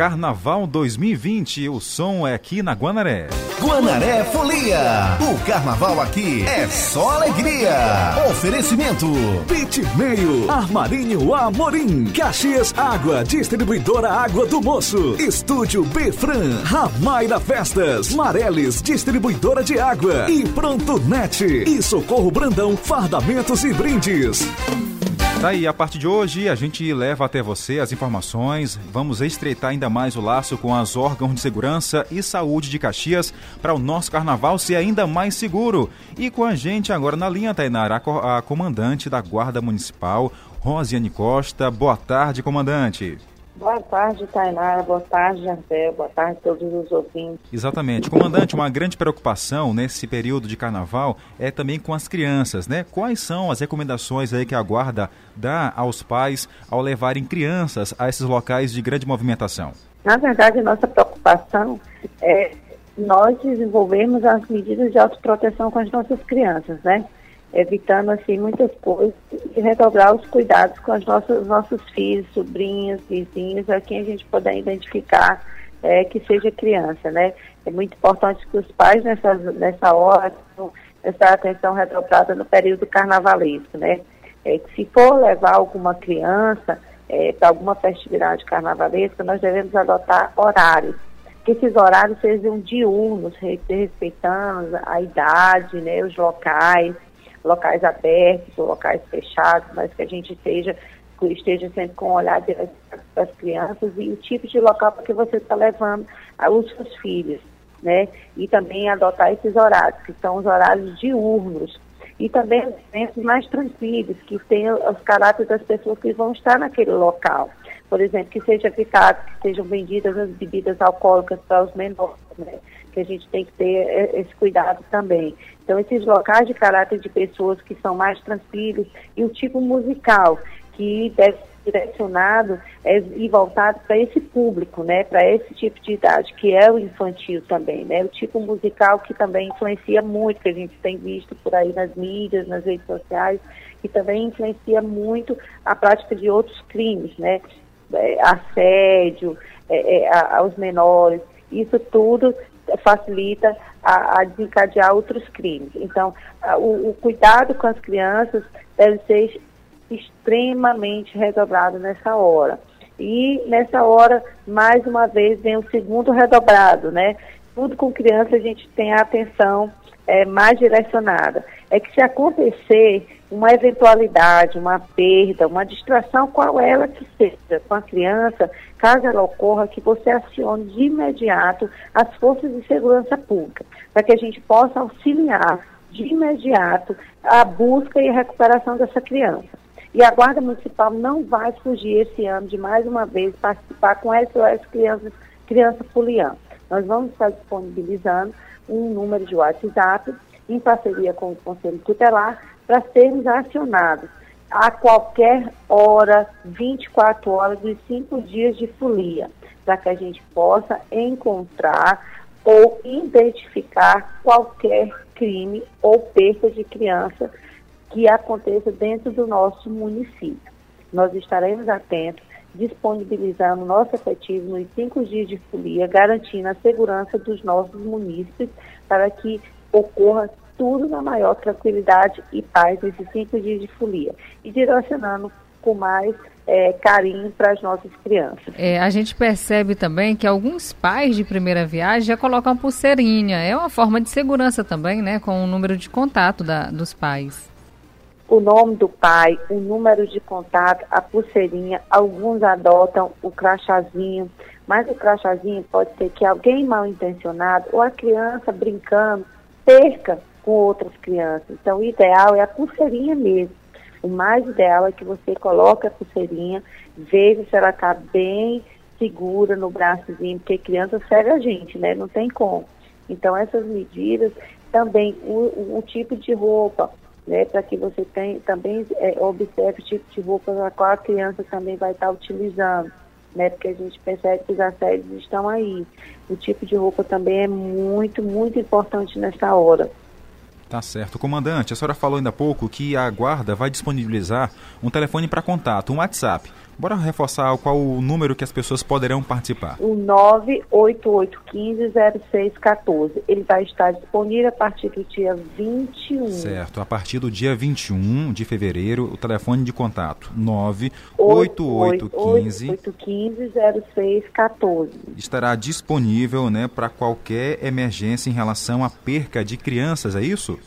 Carnaval 2020. O som é aqui na Guanaré. Guanaré Folia. O carnaval aqui é só alegria. Oferecimento: Pit Meio, Armarinho Amorim, Caxias Água, Distribuidora Água do Moço, Estúdio Befran, Ramaira Festas, Mareles, Distribuidora de Água e Pronto Net e Socorro Brandão, Fardamentos e Brindes. Tá aí, a partir de hoje a gente leva até você as informações, vamos estreitar ainda mais o laço com as órgãos de segurança e saúde de Caxias para o nosso carnaval ser ainda mais seguro. E com a gente agora na linha, Tainara, a comandante da Guarda Municipal, Rosiane Costa. Boa tarde, comandante. Boa tarde, Tainara. Boa tarde, Jardel. Boa tarde a todos os ouvintes. Exatamente. Comandante, uma grande preocupação nesse período de carnaval é também com as crianças, né? Quais são as recomendações aí que a Guarda dá aos pais ao levarem crianças a esses locais de grande movimentação? Na verdade, nossa preocupação é nós desenvolvermos as medidas de autoproteção com as nossas crianças, né? Evitando assim muitas coisas e redobrar os cuidados com os nossos, nossos filhos, sobrinhos, vizinhos, a quem a gente puder identificar é, que seja criança, né? É muito importante que os pais nessa, nessa hora essa atenção redobrada no período carnavalesco, né? É, que se for levar alguma criança é, para alguma festividade carnavalesca, nós devemos adotar horários que esses horários sejam diurnos, respeitando a idade, né, os locais, locais abertos ou locais fechados, mas que a gente esteja, esteja sempre com um olhar para as crianças e o tipo de local que você está levando os seus filhos, né? E também adotar esses horários, que são os horários diurnos. E também eventos mais tranquilos, que tenham os caráteres das pessoas que vão estar naquele local. Por exemplo, que seja evitado que sejam vendidas as bebidas alcoólicas para os menores, né? que a gente tem que ter esse cuidado também. Então, esses locais de caráter de pessoas que são mais tranquilos e o tipo musical que deve ser direcionado é, e voltado para esse público, né, para esse tipo de idade, que é o infantil também, né, o tipo musical que também influencia muito, que a gente tem visto por aí nas mídias, nas redes sociais, que também influencia muito a prática de outros crimes, né, é, assédio é, é aos menores, isso tudo facilita a, a desencadear outros crimes. Então, a, o, o, cuidado com as crianças deve ser extremamente redobrado nessa hora. E nessa hora, mais uma vez, vem o segundo redobrado, né? Tudo com criança a gente tem a atenção é, mais direcionada. É que se acontecer uma eventualidade, uma perda, uma distração, qual ela que seja, com a criança, caso ela ocorra, que você acione de imediato as forças de segurança pública, para que a gente possa auxiliar de imediato a busca e a recuperação dessa criança. E a Guarda Municipal não vai fugir esse ano de mais uma vez participar com SOS Crianças, Criança Fulian. Nós vamos estar disponibilizando um número de WhatsApp em parceria com o Conselho Tutelar para sermos acionados a qualquer hora, 24 horas e 5 dias de folia, para que a gente possa encontrar ou identificar qualquer crime ou perda de criança que aconteça dentro do nosso município. Nós estaremos atentos, disponibilizando nosso efetivo nos cinco dias de folia, garantindo a segurança dos nossos munícipes para que ocorra tudo na maior tranquilidade e paz nesses cinco dias de folia. E direcionando com mais é, carinho para as nossas crianças. É, a gente percebe também que alguns pais de primeira viagem já colocam pulseirinha. É uma forma de segurança também, né? Com o número de contato da, dos pais. O nome do pai, o número de contato, a pulseirinha, alguns adotam o crachazinho, mas o crachazinho pode ser que alguém mal intencionado ou a criança brincando perca com outras crianças. Então, o ideal é a pulseirinha mesmo. O mais ideal é que você coloque a pulseirinha, veja se ela está bem segura no braçozinho, porque criança segue a gente, né? Não tem como. Então, essas medidas, também o, o tipo de roupa, né? Para que você tem, também é, observe o tipo de roupa a qual a criança também vai estar tá utilizando. Né, porque a gente percebe que os assédios estão aí. O tipo de roupa também é muito, muito importante nessa hora. Tá certo. Comandante, a senhora falou ainda há pouco que a guarda vai disponibilizar um telefone para contato, um WhatsApp. Bora reforçar qual o número que as pessoas poderão participar. O 988150614. Ele vai estar disponível a partir do dia 21. Certo, a partir do dia 21 de fevereiro, o telefone de contato 988150614 estará disponível, né, para qualquer emergência em relação à perca de crianças, é isso?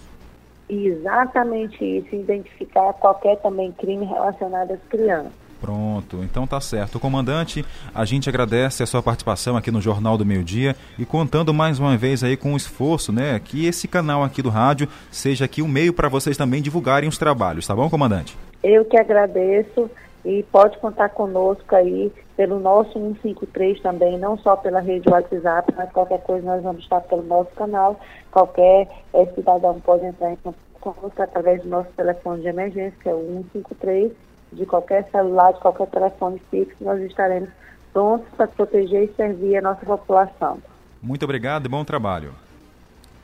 Exatamente isso, identificar qualquer também crime relacionado às crianças. Pronto, então tá certo. Comandante, a gente agradece a sua participação aqui no Jornal do Meio Dia e contando mais uma vez aí com o esforço, né, que esse canal aqui do rádio seja aqui um meio para vocês também divulgarem os trabalhos, tá bom, comandante? Eu que agradeço e pode contar conosco aí pelo nosso 153 também, não só pela rede WhatsApp, mas qualquer coisa nós vamos estar pelo nosso canal. Qualquer é, cidadão pode entrar em contato conosco através do nosso telefone de emergência, que é o 153 de qualquer celular, de qualquer telefone fixo, nós estaremos prontos para proteger e servir a nossa população. Muito obrigado e bom trabalho.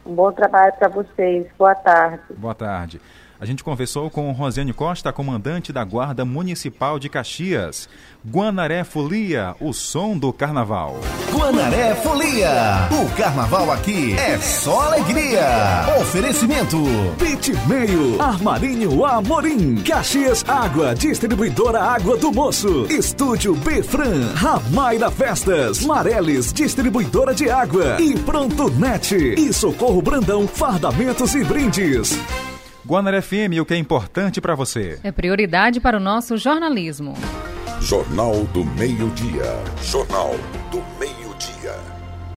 Um bom trabalho para vocês. Boa tarde. Boa tarde. A gente conversou com Rosiane Costa, comandante da Guarda Municipal de Caxias. Guanaré Folia, o som do carnaval. Guanaré Folia, o carnaval aqui é só alegria. Oferecimento: Pit Meio, Armarinho Amorim, Caxias Água, distribuidora Água do Moço, Estúdio Befran, Ramaira Festas, Mareles, distribuidora de água e Pronto Net e Socorro Brandão, fardamentos e brindes. Guanar FM, o que é importante para você. É prioridade para o nosso jornalismo. Jornal do Meio-Dia. Jornal